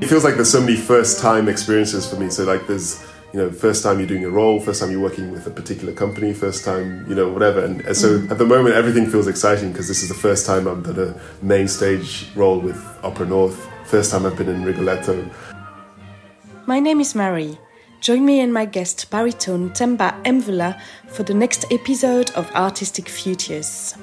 It feels like there's so many first time experiences for me. So like there's you know first time you're doing a role, first time you're working with a particular company, first time you know whatever. And, so mm. at the moment everything feels exciting because this is the first time I've done a main stage role with Opera North. First time I've been in Rigoletto. My name is Marie. Join me and my guest baritone Themba Mvula for the next episode of Artistic Futures.